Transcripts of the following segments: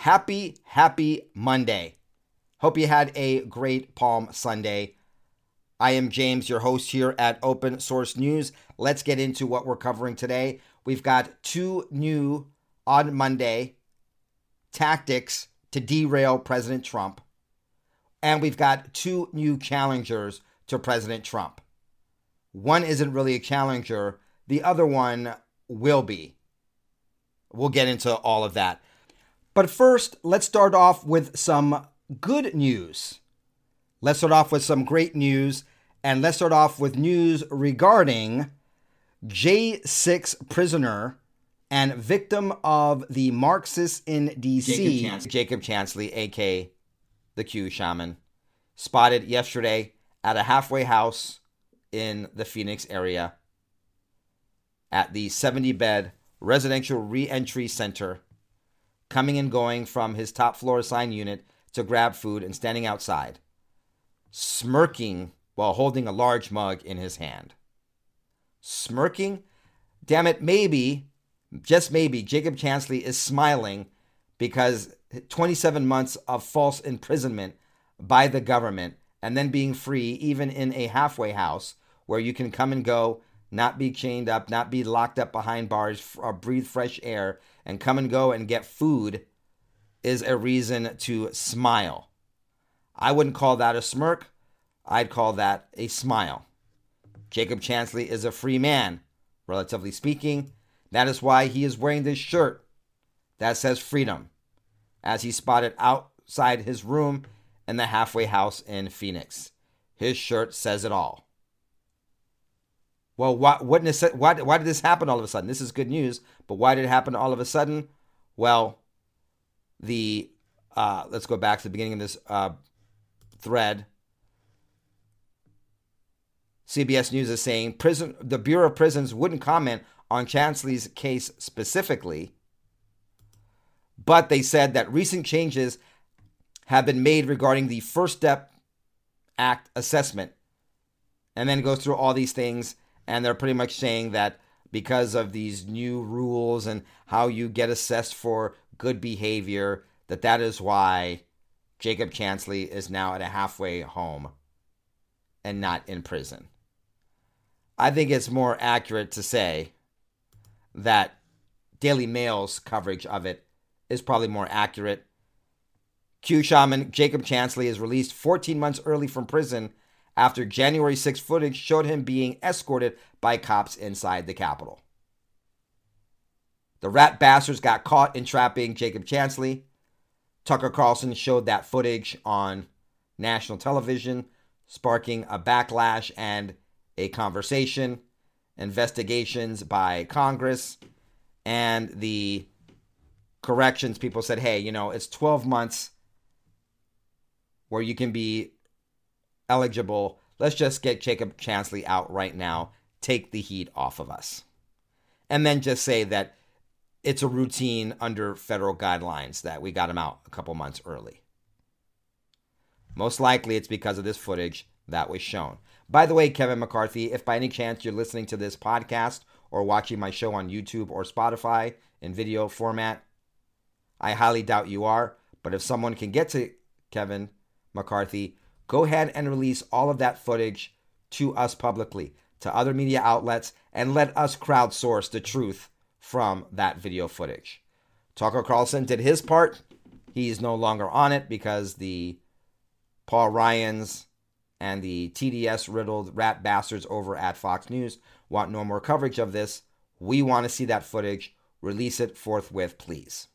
happy, happy Monday. Hope you had a great Palm Sunday. I am James, your host here at Open Source News. Let's get into what we're covering today. We've got two new on Monday tactics to derail President Trump, and we've got two new challengers to President Trump. One isn't really a challenger, the other one will be. We'll get into all of that. But first, let's start off with some good news. Let's start off with some great news, and let's start off with news regarding J6 prisoner and victim of the Marxists in DC, Jacob Chansley, Jacob Chansley aka the Q Shaman, spotted yesterday at a halfway house in the Phoenix area at the 70 bed residential reentry center, coming and going from his top floor assigned unit to grab food and standing outside, smirking while holding a large mug in his hand. Smirking? Damn it, maybe, just maybe, Jacob Chansley is smiling because 27 months of false imprisonment by the government and then being free, even in a halfway house where you can come and go, not be chained up, not be locked up behind bars, or uh, breathe fresh air, and come and go and get food is a reason to smile. I wouldn't call that a smirk. I'd call that a smile. Jacob Chansley is a free man, relatively speaking. That is why he is wearing this shirt that says freedom, as he spotted outside his room in the halfway house in Phoenix. His shirt says it all. Well, why, what, why, why did this happen all of a sudden? This is good news, but why did it happen all of a sudden? Well, the uh, let's go back to the beginning of this uh, thread. CBS News is saying prison the Bureau of Prisons wouldn't comment on Chansley's case specifically, but they said that recent changes have been made regarding the First Step Act assessment. And then goes through all these things, and they're pretty much saying that because of these new rules and how you get assessed for good behavior, that that is why Jacob Chansley is now at a halfway home and not in prison. I think it's more accurate to say that Daily Mail's coverage of it is probably more accurate. Q Shaman Jacob Chansley is released 14 months early from prison after January 6 footage showed him being escorted by cops inside the Capitol. The rat bastards got caught entrapping Jacob Chansley. Tucker Carlson showed that footage on national television, sparking a backlash and a conversation investigations by Congress and the corrections people said, hey, you know, it's 12 months where you can be eligible. Let's just get Jacob Chansley out right now, take the heat off of us. And then just say that it's a routine under federal guidelines that we got him out a couple months early. Most likely it's because of this footage that was shown. By the way, Kevin McCarthy, if by any chance you're listening to this podcast or watching my show on YouTube or Spotify in video format, I highly doubt you are. But if someone can get to Kevin McCarthy, go ahead and release all of that footage to us publicly, to other media outlets, and let us crowdsource the truth from that video footage. Tucker Carlson did his part. He's no longer on it because the Paul Ryans and the TDS riddled rat bastards over at Fox News want no more coverage of this. We want to see that footage. Release it forthwith, please.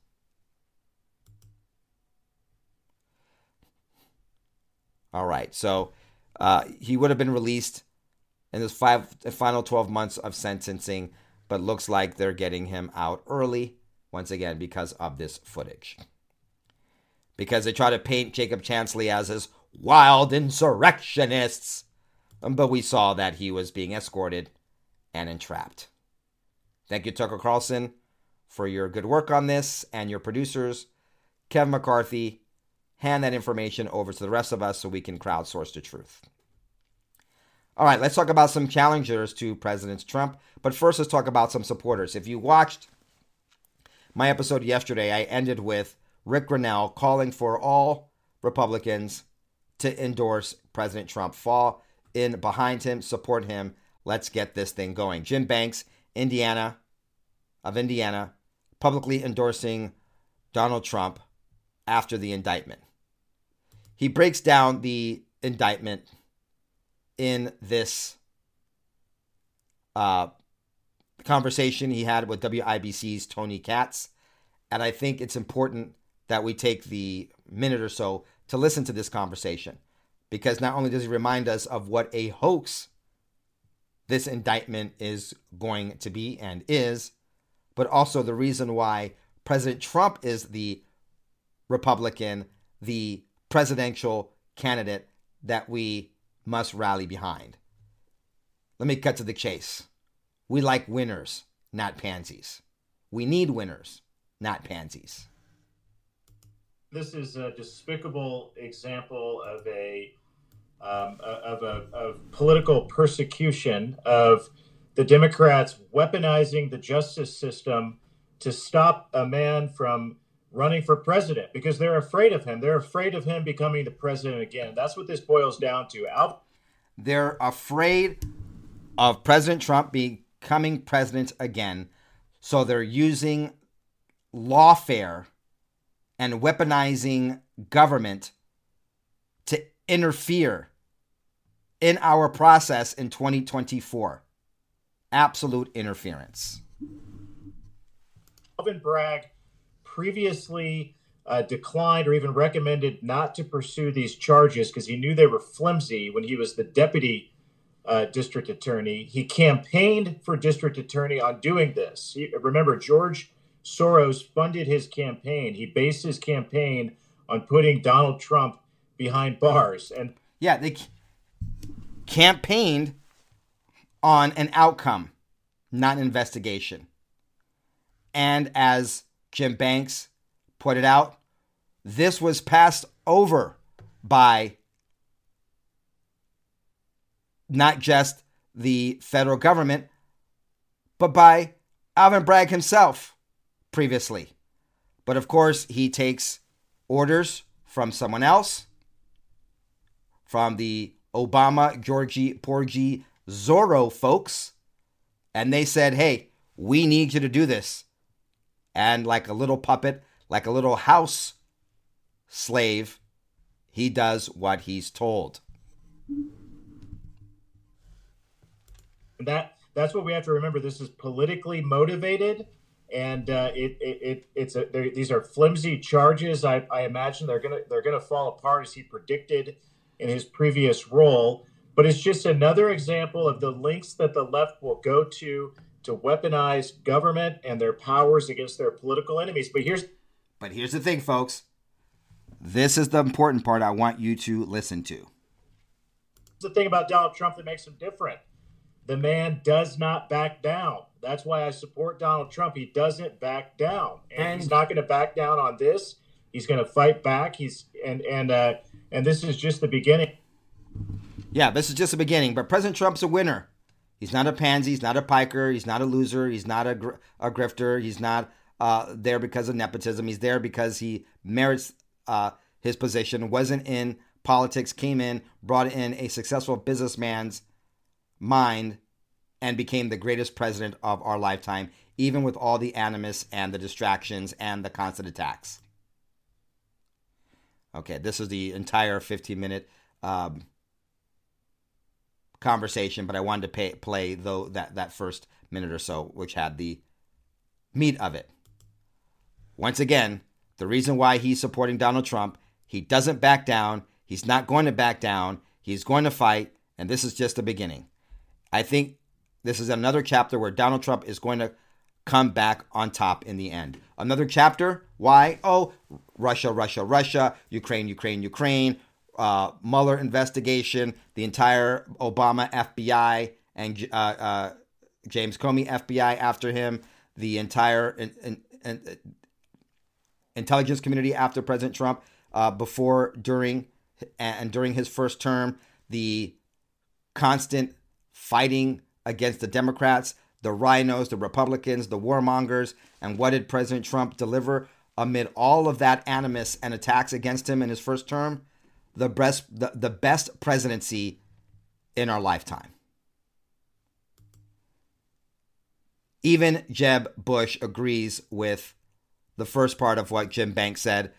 All right, so uh, he would have been released in his five final 12 months of sentencing, but looks like they're getting him out early once again because of this footage. Because they try to paint Jacob Chansley as his wild insurrectionists. Um, but we saw that he was being escorted and entrapped. Thank you, Tucker Carlson, for your good work on this and your producers. Kevin McCarthy, hand that information over to the rest of us so we can crowdsource the truth. All right, let's talk about some challengers to President Trump. But first, let's talk about some supporters. If you watched my episode yesterday, I ended with Rick Grinnell calling for all Republicans to endorse President Trump. Fall in behind him, support him. Let's get this thing going. Jim Banks, Indiana, of Indiana, publicly endorsing Donald Trump after the indictment. He breaks down the indictment in this uh, conversation he had with WIBC's Tony Katz. And I think it's important that we take the minute or so to listen to this conversation because not only does he remind us of what a hoax this indictment is going to be and is, but also the reason why President Trump is the Republican, the presidential candidate that we must rally behind. Let me cut to the chase. We like winners, not pansies. We need winners, not pansies. This is a despicable example of a um, of a of political persecution of the Democrats weaponizing the justice system to stop a man from running for president because they're afraid of him. They're afraid of him becoming the president again. That's what this boils down to. Al- they're afraid of President Trump becoming president again. So they're using lawfare and weaponizing government to interfere in our process in 2024 absolute interference. Alvin Bragg previously uh, declined or even recommended not to pursue these charges because he knew they were flimsy when he was the deputy uh, district attorney. He campaigned for district attorney on doing this. He, remember, George Soros funded his campaign. He based his campaign on putting Donald Trump behind bars. And yeah, they campaigned on an outcome, not an investigation. And as Jim Banks pointed out, this was passed over by not just the federal government, but by Alvin Bragg himself previously. But of course, he takes orders from someone else, from the Obama, Georgie, Porgy, Zorro folks, and they said, hey, we need you to do this. And like a little puppet, like a little house slave, he does what he's told. That that's what we have to remember. This is politically motivated, and uh, it, it, it it's a these are flimsy charges. I, I imagine they're gonna they're gonna fall apart as he predicted in his previous role. But it's just another example of the links that the left will go to to weaponize government and their powers against their political enemies. But here's But here's the thing, folks. This is the important part I want you to listen to. The thing about Donald Trump that makes him different. The man does not back down. That's why I support Donald Trump. He doesn't back down. And, and he's not going to back down on this. He's going to fight back. He's and and uh and this is just the beginning. Yeah, this is just the beginning. But President Trump's a winner. He's not a pansy. He's not a piker. He's not a loser. He's not a, gr- a grifter. He's not uh, there because of nepotism. He's there because he merits uh, his position. Wasn't in politics. Came in, brought in a successful businessman's mind, and became the greatest president of our lifetime, even with all the animus and the distractions and the constant attacks. Okay, this is the entire 15 minute um, conversation, but I wanted to pay, play though that, that first minute or so, which had the meat of it. Once again, the reason why he's supporting Donald Trump, he doesn't back down. He's not going to back down. He's going to fight, and this is just the beginning. I think this is another chapter where Donald Trump is going to come back on top in the end. Another chapter. Why? Oh, Russia, Russia, Russia, Ukraine, Ukraine, Ukraine, uh, Mueller investigation, the entire Obama FBI and uh, uh, James Comey FBI after him, the entire in, in, in, intelligence community after President Trump, uh, before, during, and during his first term, the constant fighting against the Democrats, the rhinos, the Republicans, the warmongers. And what did President Trump deliver? amid all of that animus and attacks against him in his first term, the best, the, the best presidency in our lifetime. Even Jeb Bush agrees with the first part of what Jim Banks said.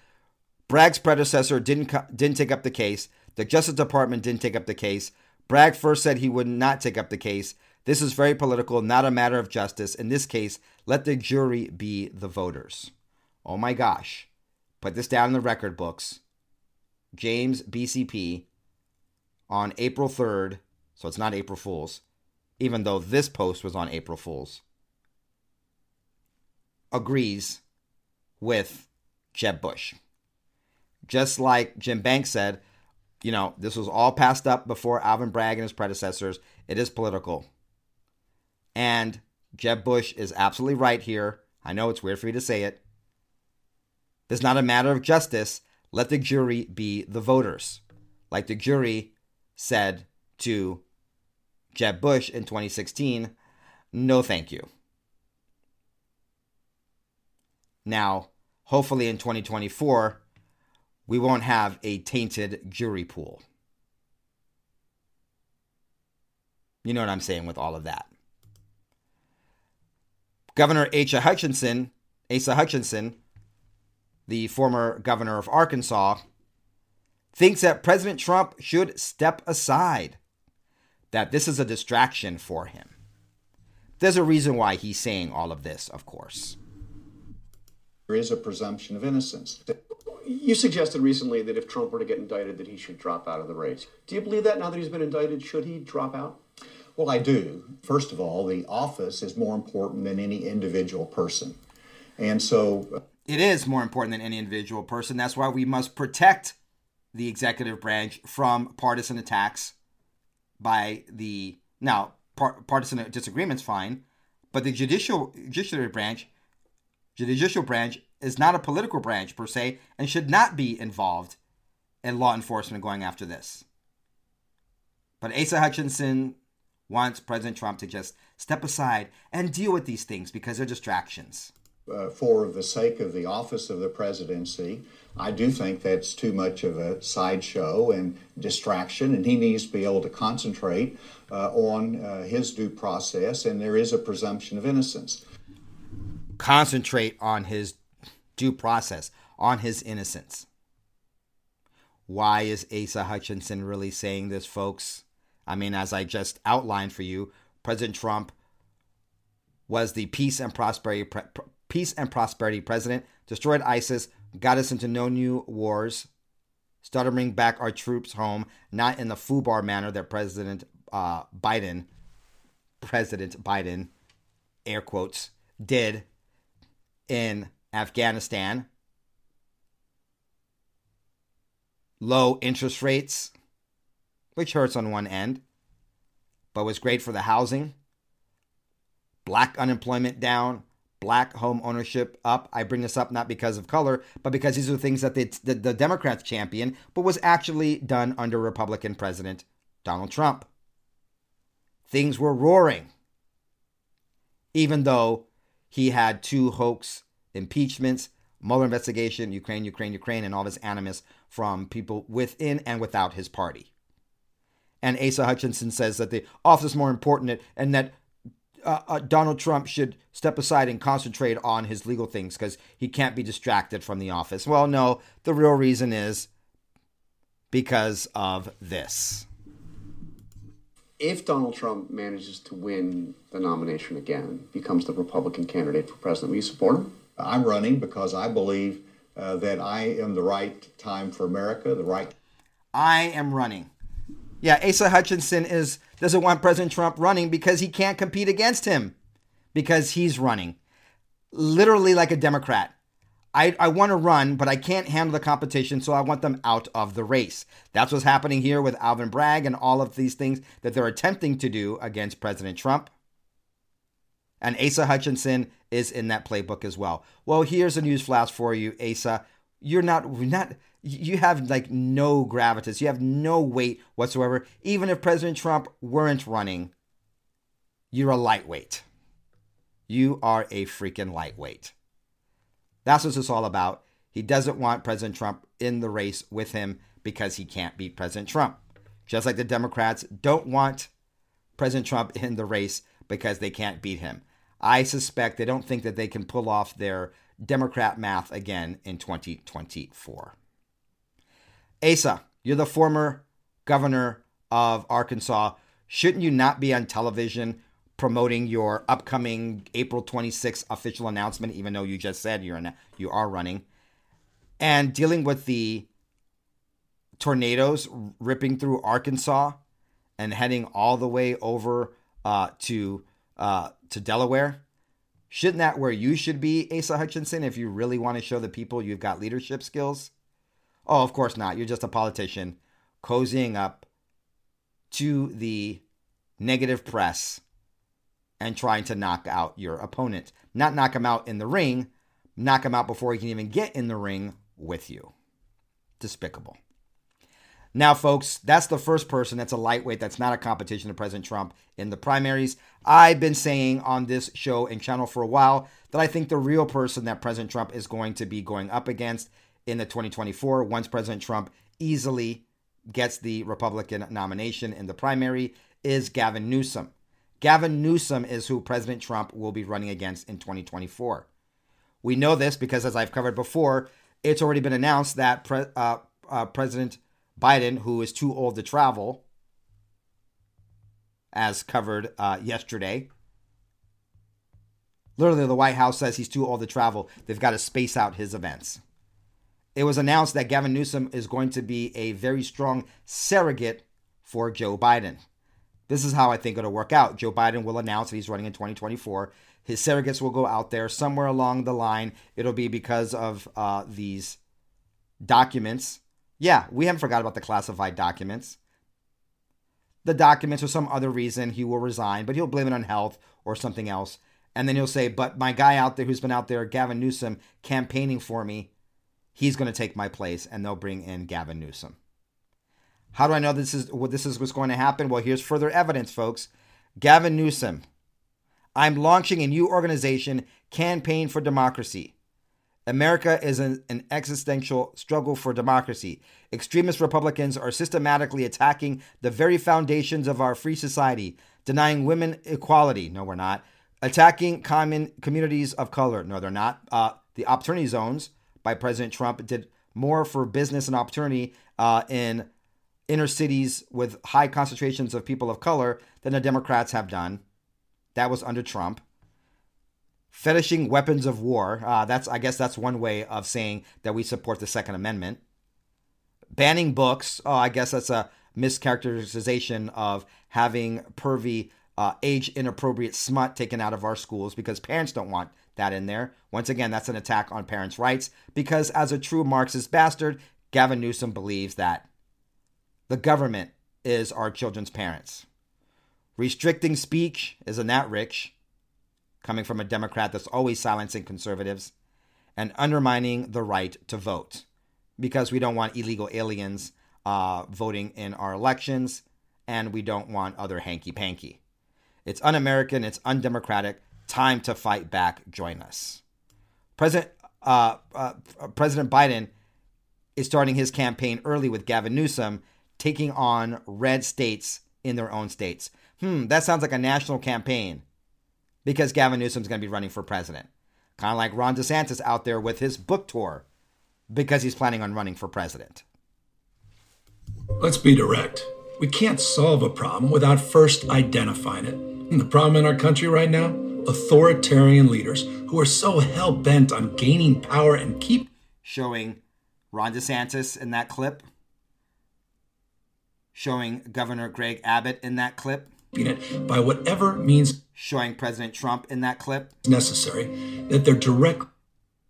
Bragg's predecessor didn't didn't take up the case. The Justice Department didn't take up the case. Bragg first said he would not take up the case. This is very political, not a matter of justice. In this case, let the jury be the voters. Oh my gosh. Put this down in the record books. James BCP on April 3rd, so it's not April Fool's, even though this post was on April Fool's, agrees with Jeb Bush. Just like Jim Banks said, you know, this was all passed up before Alvin Bragg and his predecessors. It is political. And Jeb Bush is absolutely right here. I know it's weird for you to say it. It's not a matter of justice. Let the jury be the voters. Like the jury said to Jeb Bush in 2016, no thank you. Now, hopefully in 2024, we won't have a tainted jury pool. You know what I'm saying with all of that. Governor Asa Hutchinson, Asa Hutchinson, the former governor of Arkansas, thinks that President Trump should step aside, that this is a distraction for him. There's a reason why he's saying all of this, of course. There is a presumption of innocence. You suggested recently that if Trump were to get indicted, that he should drop out of the race. Do you believe that now that he's been indicted? Should he drop out? Well, I do. First of all, the office is more important than any individual person. And so. It is more important than any individual person. That's why we must protect the executive branch from partisan attacks by the. Now, par- partisan disagreements, fine, but the judicial judiciary branch, judicial branch is not a political branch per se and should not be involved in law enforcement going after this. But Asa Hutchinson wants President Trump to just step aside and deal with these things because they're distractions. Uh, for the sake of the office of the presidency, I do think that's too much of a sideshow and distraction, and he needs to be able to concentrate uh, on uh, his due process, and there is a presumption of innocence. Concentrate on his due process, on his innocence. Why is Asa Hutchinson really saying this, folks? I mean, as I just outlined for you, President Trump was the peace and prosperity pre- peace and prosperity president, destroyed ISIS, got us into no new wars, started bringing back our troops home, not in the FUBAR manner that President uh, Biden, President Biden, air quotes, did in Afghanistan. Low interest rates, which hurts on one end, but was great for the housing. Black unemployment down, black home ownership up. I bring this up not because of color, but because these are things that the, the, the Democrats champion, but was actually done under Republican President Donald Trump. Things were roaring, even though he had two hoax impeachments, Mueller investigation, Ukraine, Ukraine, Ukraine, and all this animus from people within and without his party. And Asa Hutchinson says that the office is more important and that uh, uh, Donald Trump should step aside and concentrate on his legal things because he can't be distracted from the office. Well, no, the real reason is because of this. If Donald Trump manages to win the nomination again, becomes the Republican candidate for president, will you support him? I'm running because I believe uh, that I am the right time for America, the right. I am running yeah, Asa Hutchinson is doesn't want President Trump running because he can't compete against him because he's running. Literally like a Democrat. I, I want to run, but I can't handle the competition, so I want them out of the race. That's what's happening here with Alvin Bragg and all of these things that they're attempting to do against President Trump. And Asa Hutchinson is in that playbook as well. Well, here's a news flash for you, Asa. You're not not you have like no gravitas. You have no weight whatsoever. Even if President Trump weren't running, you're a lightweight. You are a freaking lightweight. That's what it's all about. He doesn't want President Trump in the race with him because he can't beat President Trump. Just like the Democrats don't want President Trump in the race because they can't beat him. I suspect they don't think that they can pull off their Democrat math again in 2024. Asa, you're the former governor of Arkansas. Shouldn't you not be on television promoting your upcoming April 26th official announcement, even though you just said you're in, you are running, and dealing with the tornadoes ripping through Arkansas and heading all the way over uh, to uh, to Delaware? Shouldn't that where you should be, Asa Hutchinson, if you really want to show the people you've got leadership skills? Oh, of course not. You're just a politician cozying up to the negative press and trying to knock out your opponent. Not knock him out in the ring, knock him out before he can even get in the ring with you. Despicable. Now, folks, that's the first person that's a lightweight that's not a competition to President Trump in the primaries. I've been saying on this show and channel for a while that I think the real person that President Trump is going to be going up against in the 2024, once President Trump easily gets the Republican nomination in the primary, is Gavin Newsom. Gavin Newsom is who President Trump will be running against in 2024. We know this because, as I've covered before, it's already been announced that pre- uh, uh, President Biden, who is too old to travel, as covered uh, yesterday. Literally, the White House says he's too old to travel. They've got to space out his events. It was announced that Gavin Newsom is going to be a very strong surrogate for Joe Biden. This is how I think it'll work out. Joe Biden will announce that he's running in 2024. His surrogates will go out there somewhere along the line. It'll be because of uh, these documents yeah, we haven't forgot about the classified documents. The documents, or some other reason, he will resign, but he'll blame it on health or something else. And then he'll say, But my guy out there who's been out there, Gavin Newsom, campaigning for me, he's going to take my place, and they'll bring in Gavin Newsom. How do I know this is what this is what's going to happen? Well, here's further evidence, folks. Gavin Newsom, I'm launching a new organization, Campaign for Democracy. America is an, an, existential struggle for democracy. Extremist Republicans are systematically attacking the very foundations of our free society, denying women equality. No, we're not. Attacking common communities of color. No, they're not. Uh, the opportunity zones by President Trump did more for business and opportunity uh, in inner cities with high concentrations of people of color than the Democrats have done. That was under Trump fetishing weapons of war. Uh, that's I guess that's one way of saying that we support the Second Amendment. Banning books. Oh, I guess that's a mischaracterization of having pervy, uh, age inappropriate smut taken out of our schools because parents don't want that in there. Once again, that's an attack on parents' rights because, as a true Marxist bastard, Gavin Newsom believes that the government is our children's parents. Restricting speech, isn't that rich? Coming from a Democrat that's always silencing conservatives, and undermining the right to vote because we don't want illegal aliens uh, voting in our elections and we don't want other hanky panky. It's un American, it's undemocratic. Time to fight back. Join us. President, uh, uh, President Biden is starting his campaign early with Gavin Newsom taking on red states in their own states. Hmm, that sounds like a national campaign because Gavin Newsom's going to be running for president. Kind of like Ron DeSantis out there with his book tour because he's planning on running for president. Let's be direct. We can't solve a problem without first identifying it. And the problem in our country right now? Authoritarian leaders who are so hell bent on gaining power and keep showing Ron DeSantis in that clip, showing Governor Greg Abbott in that clip, by whatever means showing President Trump in that clip necessary, that they're direct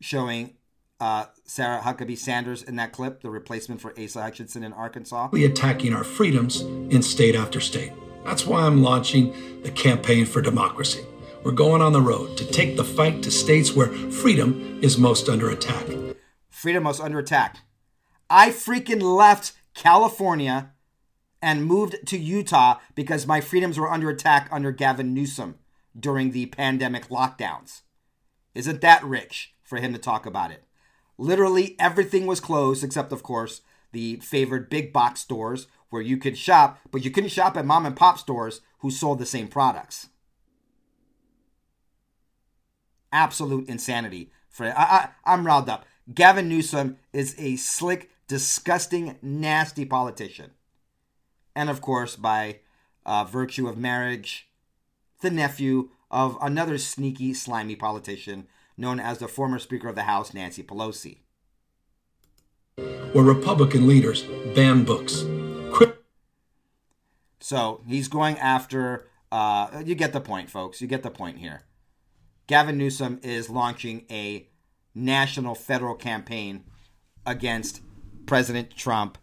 showing uh, Sarah Huckabee Sanders in that clip, the replacement for Asa Hutchinson in Arkansas, We attacking our freedoms in state after state. That's why I'm launching the campaign for democracy. We're going on the road to take the fight to states where freedom is most under attack. Freedom most under attack. I freaking left California and moved to Utah because my freedoms were under attack under Gavin Newsom during the pandemic lockdowns. Isn't that rich? for him to talk about it. Literally everything was closed except, of course, the favored big box stores where you could shop, but you couldn't shop at mom and pop stores who sold the same products. Absolute insanity. For I, I, I'm riled up. Gavin Newsom is a slick, disgusting, nasty politician. And of course, by uh, virtue of marriage, the nephew of another sneaky, slimy politician known as the former Speaker of the House, Nancy Pelosi. Where Republican leaders ban books. So he's going after, uh, you get the point, folks. You get the point here. Gavin Newsom is launching a national federal campaign against President Trump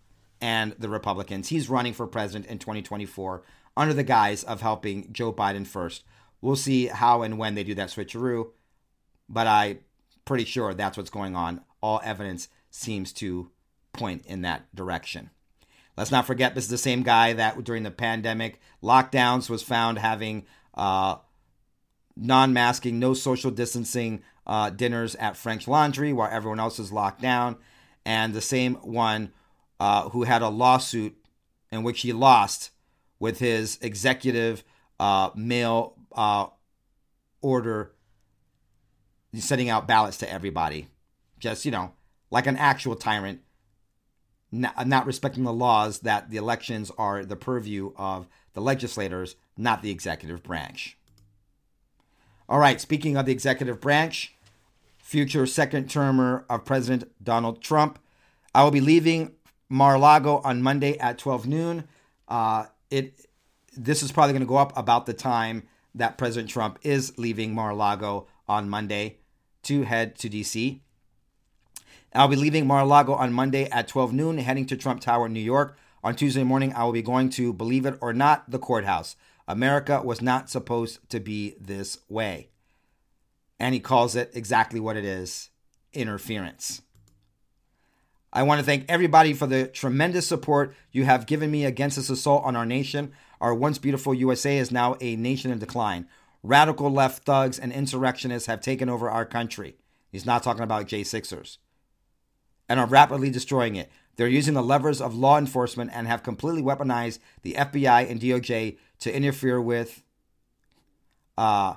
and the Republicans. He's running for president in 2024 under the guise of helping Joe Biden first. We'll see how and when they do that switcheroo, but I'm pretty sure that's what's going on. All evidence seems to point in that direction. Let's not forget this is the same guy that during the pandemic lockdowns was found having uh, non-masking, no social distancing uh, dinners at French Laundry while everyone else is locked down, and the same one uh, who had a lawsuit in which he lost with his executive uh, mail uh, order sending out ballots to everybody. Just, you know, like an actual tyrant, not, not respecting the laws that the elections are the purview of the legislators, not the executive branch. All right, speaking of the executive branch, future second termer of President Donald Trump, I will be leaving Mar-a-Lago on Monday at 12 noon. Uh, it this is probably going to go up about the time that President Trump is leaving Mar-a-Lago on Monday to head to DC. I'll be leaving Mar-a-Lago on Monday at 12 noon, heading to Trump Tower, New York. On Tuesday morning, I will be going to, believe it or not, the courthouse. America was not supposed to be this way. And he calls it exactly what it is interference. I want to thank everybody for the tremendous support you have given me against this assault on our nation. Our once beautiful USA is now a nation in decline. Radical left thugs and insurrectionists have taken over our country. He's not talking about J6ers. And are rapidly destroying it. They're using the levers of law enforcement and have completely weaponized the FBI and DOJ to interfere with, uh,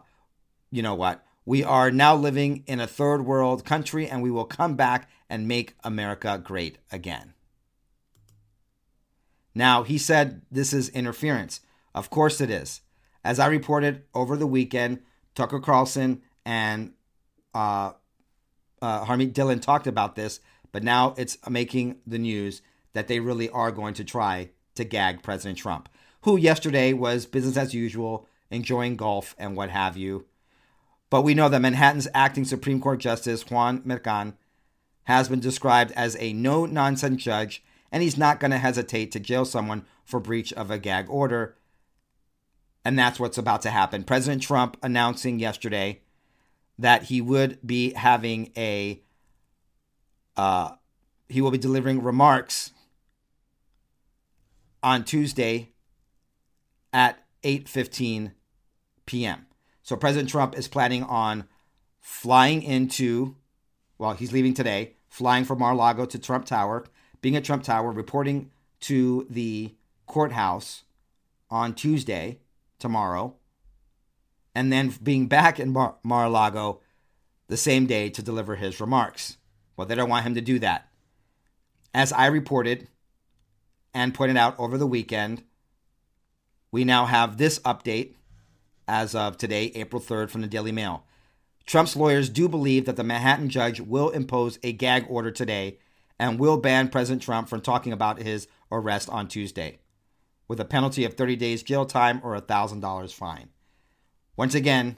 you know what? We are now living in a third world country and we will come back and make America great again. Now, he said this is interference. Of course it is. As I reported over the weekend, Tucker Carlson and uh, uh, Harmeet Dillon talked about this, but now it's making the news that they really are going to try to gag President Trump, who yesterday was business as usual, enjoying golf and what have you. But we know that Manhattan's acting Supreme Court Justice Juan Merchan has been described as a no nonsense judge and he's not going to hesitate to jail someone for breach of a gag order. And that's what's about to happen. President Trump announcing yesterday that he would be having a uh, he will be delivering remarks on Tuesday at 8:15 p.m. So President Trump is planning on flying into well, he's leaving today, flying from Mar-a-Lago to Trump Tower, being at Trump Tower, reporting to the courthouse on Tuesday, tomorrow, and then being back in Mar- a Lago the same day to deliver his remarks. Well, they don't want him to do that. As I reported and pointed out over the weekend, we now have this update as of today, April 3rd, from the Daily Mail. Trump's lawyers do believe that the Manhattan judge will impose a gag order today and will ban President Trump from talking about his arrest on Tuesday, with a penalty of 30 days jail time or a $1,000 fine. Once again,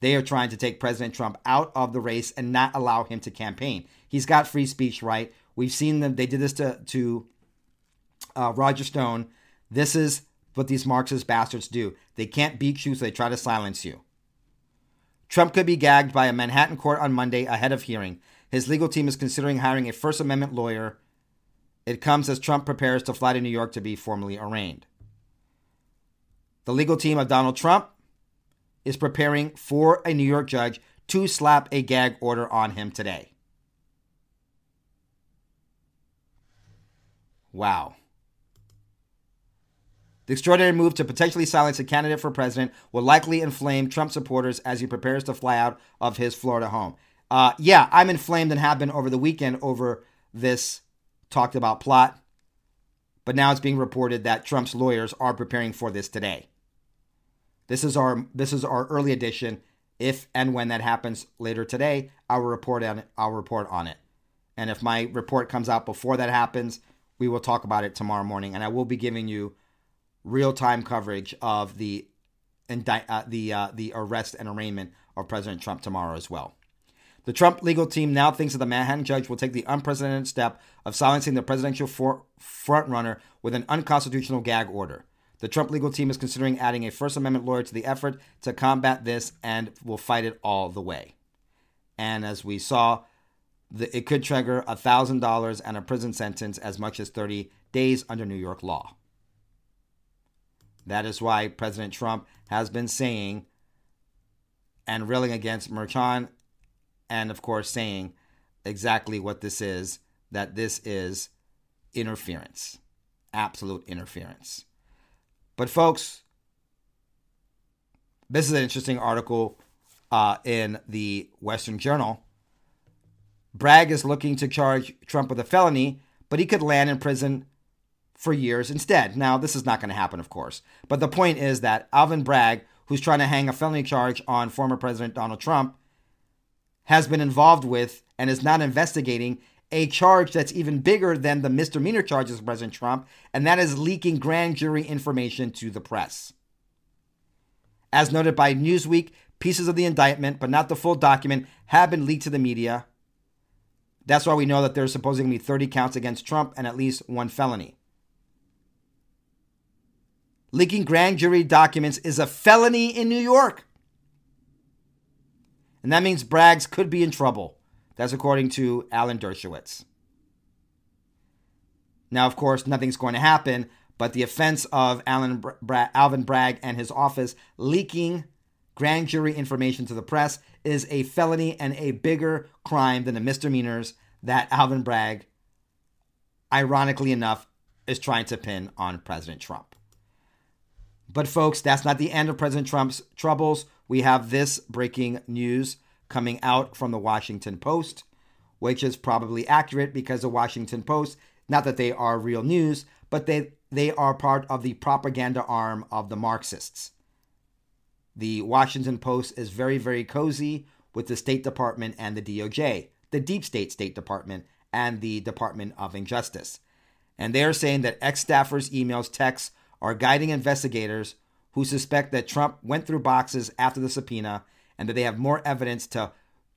they are trying to take President Trump out of the race and not allow him to campaign. He's got free speech right. We've seen them. They did this to to uh, Roger Stone. This is what these Marxist bastards do. They can't beat you, so they try to silence you. Trump could be gagged by a Manhattan court on Monday ahead of hearing. His legal team is considering hiring a First Amendment lawyer. It comes as Trump prepares to fly to New York to be formally arraigned. The legal team of Donald Trump is preparing for a New York judge to slap a gag order on him today. Wow. The extraordinary move to potentially silence a candidate for president will likely inflame Trump supporters as he prepares to fly out of his Florida home. Uh, yeah, I'm inflamed and have been over the weekend over this talked about plot. But now it's being reported that Trump's lawyers are preparing for this today. This is our this is our early edition. If and when that happens later today, I'll report on it. I'll report on it. And if my report comes out before that happens, we will talk about it tomorrow morning. And I will be giving you real time coverage of the indi- uh, the uh, the arrest and arraignment of President Trump tomorrow as well. The Trump legal team now thinks that the Manhattan judge will take the unprecedented step of silencing the presidential for- frontrunner with an unconstitutional gag order. The Trump legal team is considering adding a First Amendment lawyer to the effort to combat this and will fight it all the way. And as we saw, the, it could trigger $1,000 and a prison sentence as much as 30 days under New York law. That is why President Trump has been saying and railing against Merchan and, of course, saying exactly what this is that this is interference, absolute interference. But, folks, this is an interesting article uh, in the Western Journal. Bragg is looking to charge Trump with a felony, but he could land in prison for years instead. Now, this is not going to happen, of course. But the point is that Alvin Bragg, who's trying to hang a felony charge on former President Donald Trump, has been involved with and is not investigating a charge that's even bigger than the misdemeanor charges of President Trump, and that is leaking grand jury information to the press. As noted by Newsweek, pieces of the indictment, but not the full document, have been leaked to the media. That's why we know that there's supposedly 30 counts against Trump and at least one felony. Leaking grand jury documents is a felony in New York. And that means Braggs could be in trouble. That's according to Alan Dershowitz. Now, of course, nothing's going to happen, but the offense of Alan Bra- Alvin Bragg and his office leaking grand jury information to the press is a felony and a bigger crime than the misdemeanors that Alvin Bragg, ironically enough, is trying to pin on President Trump. But, folks, that's not the end of President Trump's troubles. We have this breaking news coming out from the Washington Post, which is probably accurate because the Washington Post, not that they are real news, but they, they are part of the propaganda arm of the Marxists. The Washington Post is very, very cozy with the State Department and the DOJ, the Deep State State Department and the Department of Injustice. And they're saying that ex staffers' emails, texts, are guiding investigators who suspect that Trump went through boxes after the subpoena and that they have more evidence to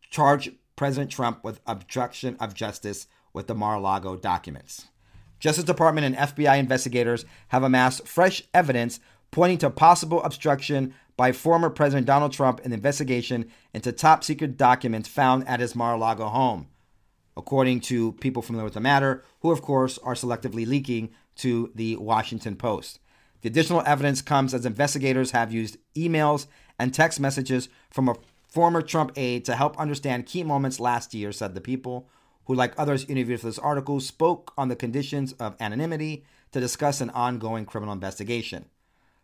charge President Trump with obstruction of justice with the Mar a Lago documents. Justice Department and FBI investigators have amassed fresh evidence pointing to possible obstruction by former President Donald Trump in the investigation into top secret documents found at his Mar a Lago home, according to people familiar with the matter, who, of course, are selectively leaking to the Washington Post. The additional evidence comes as investigators have used emails and text messages from a former Trump aide to help understand key moments last year, said the people, who, like others interviewed for this article, spoke on the conditions of anonymity to discuss an ongoing criminal investigation.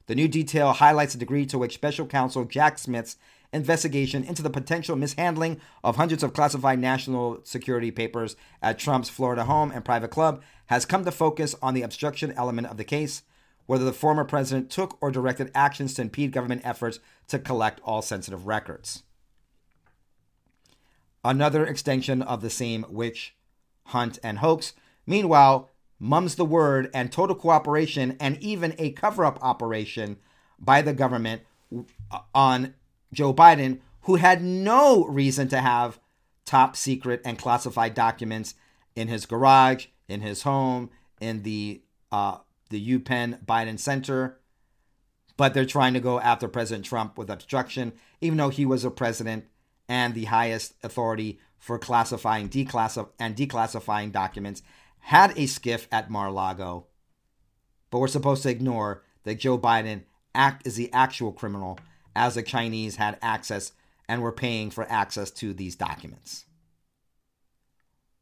The new detail highlights the degree to which special counsel Jack Smith's investigation into the potential mishandling of hundreds of classified national security papers at Trump's Florida home and private club has come to focus on the obstruction element of the case whether the former president took or directed actions to impede government efforts to collect all sensitive records. Another extension of the same witch hunt and hoax. Meanwhile, mum's the word and total cooperation and even a cover up operation by the government on Joe Biden, who had no reason to have top secret and classified documents in his garage, in his home, in the uh, the UPenn Biden Center, but they're trying to go after President Trump with obstruction, even though he was a president and the highest authority for classifying declassif- and declassifying documents, had a SCIF at Mar-a-Lago. But we're supposed to ignore that Joe Biden act is the actual criminal, as the Chinese had access and were paying for access to these documents.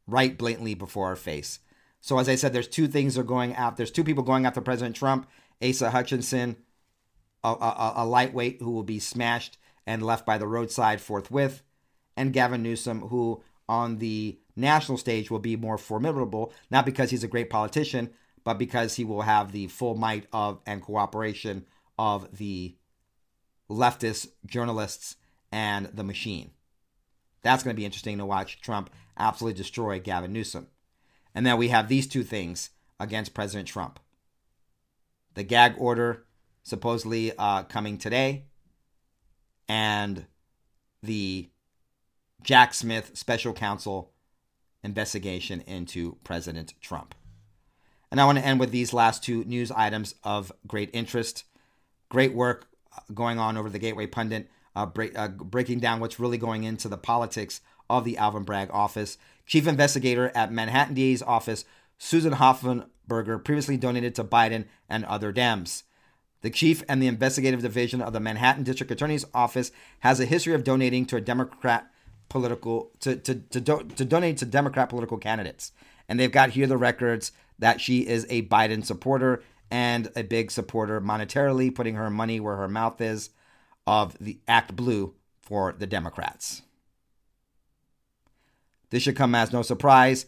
Right blatantly before our face. So as I said, there's two things are going out. There's two people going after President Trump. Asa Hutchinson, a, a, a lightweight who will be smashed and left by the roadside forthwith, and Gavin Newsom, who on the national stage will be more formidable, not because he's a great politician, but because he will have the full might of and cooperation of the leftist journalists and the machine. That's going to be interesting to watch Trump absolutely destroy Gavin Newsom. And then we have these two things against President Trump the gag order supposedly uh, coming today, and the Jack Smith special counsel investigation into President Trump. And I want to end with these last two news items of great interest. Great work going on over the Gateway Pundit, uh, break, uh, breaking down what's really going into the politics of the Alvin Bragg office. Chief investigator at Manhattan DA's office, Susan Hoffenberger, previously donated to Biden and other Dems. The chief and the investigative division of the Manhattan District Attorney's Office has a history of donating to a Democrat political to to to, do, to donate to Democrat political candidates. And they've got here the records that she is a Biden supporter and a big supporter monetarily, putting her money where her mouth is of the ActBlue for the Democrats. This should come as no surprise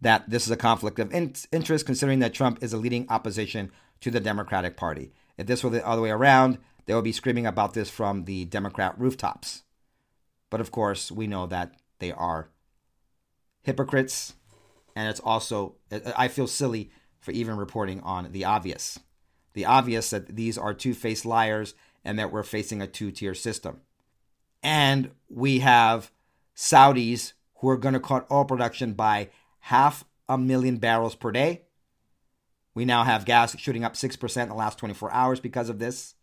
that this is a conflict of interest, considering that Trump is a leading opposition to the Democratic Party. If this were the other way around, they would be screaming about this from the Democrat rooftops. But of course, we know that they are hypocrites, and it's also, I feel silly for even reporting on the obvious. The obvious that these are two faced liars and that we're facing a two tier system. And we have Saudis who are going to cut oil production by half a million barrels per day. We now have gas shooting up 6% in the last 24 hours because of this.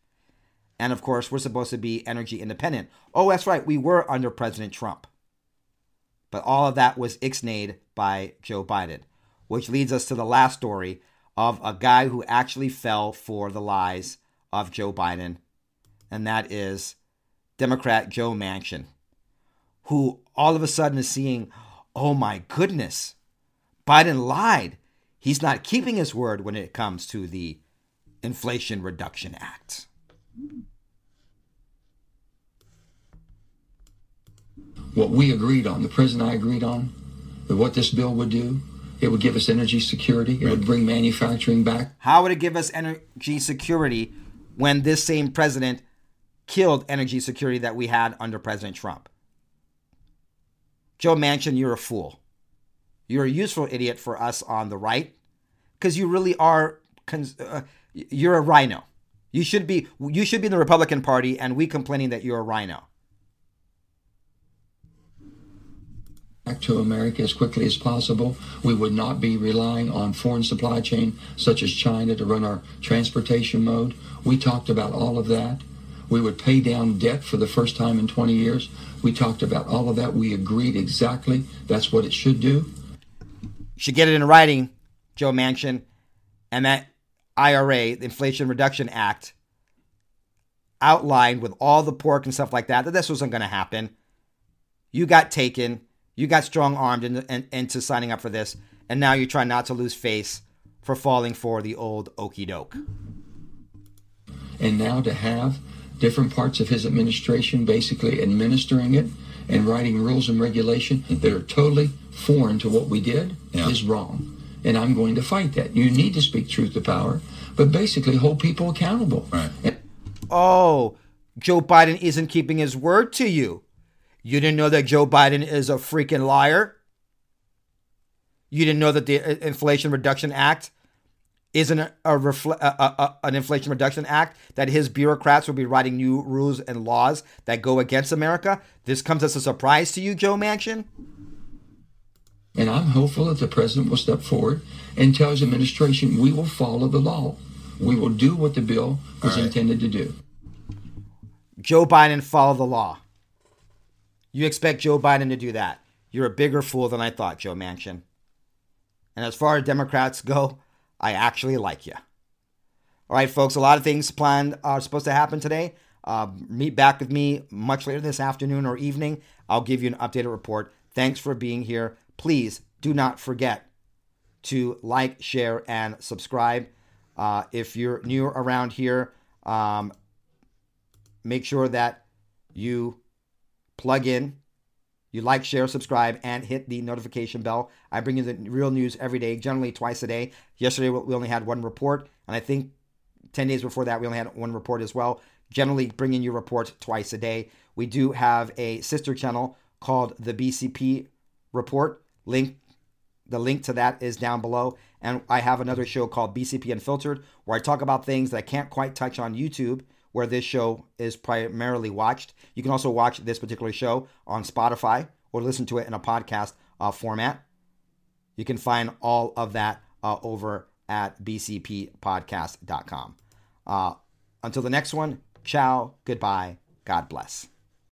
And of course, we're supposed to be energy independent. Oh, that's right, we were under President Trump. But all of that was ixnayed by Joe Biden, which leads us to the last story of a guy who actually fell for the lies of Joe Biden, and that is Democrat Joe Manchin, who all of a sudden is seeing, oh my goodness, Biden lied. He's not keeping his word when it comes to the Inflation Reduction Act. What we agreed on, the president and I agreed on, that what this bill would do, it would give us energy security. It would bring manufacturing back. How would it give us energy security when this same president killed energy security that we had under President Trump? Joe Manchin, you're a fool. You're a useful idiot for us on the right because you really are. Uh, you're a RINO. You should be. You should be in the Republican Party, and we complaining that you're a RINO. Back to America as quickly as possible. We would not be relying on foreign supply chain such as China to run our transportation mode. We talked about all of that. We would pay down debt for the first time in 20 years. We talked about all of that. We agreed exactly that's what it should do. Should get it in writing, Joe Manchin. And that IRA, the Inflation Reduction Act, outlined with all the pork and stuff like that, that this wasn't going to happen. You got taken. You got strong armed into, in, into signing up for this. And now you're trying not to lose face for falling for the old okey doke. And now to have different parts of his administration basically administering it and writing rules and regulation that are totally foreign to what we did yeah. is wrong. And I'm going to fight that. You need to speak truth to power, but basically hold people accountable. Right. And- oh, Joe Biden isn't keeping his word to you. You didn't know that Joe Biden is a freaking liar? You didn't know that the uh, Inflation Reduction Act isn't a, a, refle- a, a, an Inflation Reduction Act that his bureaucrats will be writing new rules and laws that go against America? This comes as a surprise to you, Joe Manchin? And I'm hopeful that the president will step forward and tell his administration we will follow the law. We will do what the bill was right. intended to do. Joe Biden follow the law. You expect Joe Biden to do that. You're a bigger fool than I thought, Joe Manchin. And as far as Democrats go, I actually like you. All right, folks, a lot of things planned are supposed to happen today. Uh, meet back with me much later this afternoon or evening. I'll give you an updated report. Thanks for being here. Please do not forget to like, share, and subscribe. Uh, if you're new around here, um, make sure that you plug in, you like, share, subscribe, and hit the notification bell. I bring you the real news every day, generally twice a day. Yesterday, we only had one report, and I think 10 days before that, we only had one report as well. Generally, bringing you reports twice a day. We do have a sister channel called the BCP Report. Link the link to that is down below. And I have another show called BCP Unfiltered, where I talk about things that I can't quite touch on YouTube, where this show is primarily watched. You can also watch this particular show on Spotify or listen to it in a podcast uh, format. You can find all of that uh, over at bcppodcast.com. Uh, until the next one, ciao, goodbye, God bless.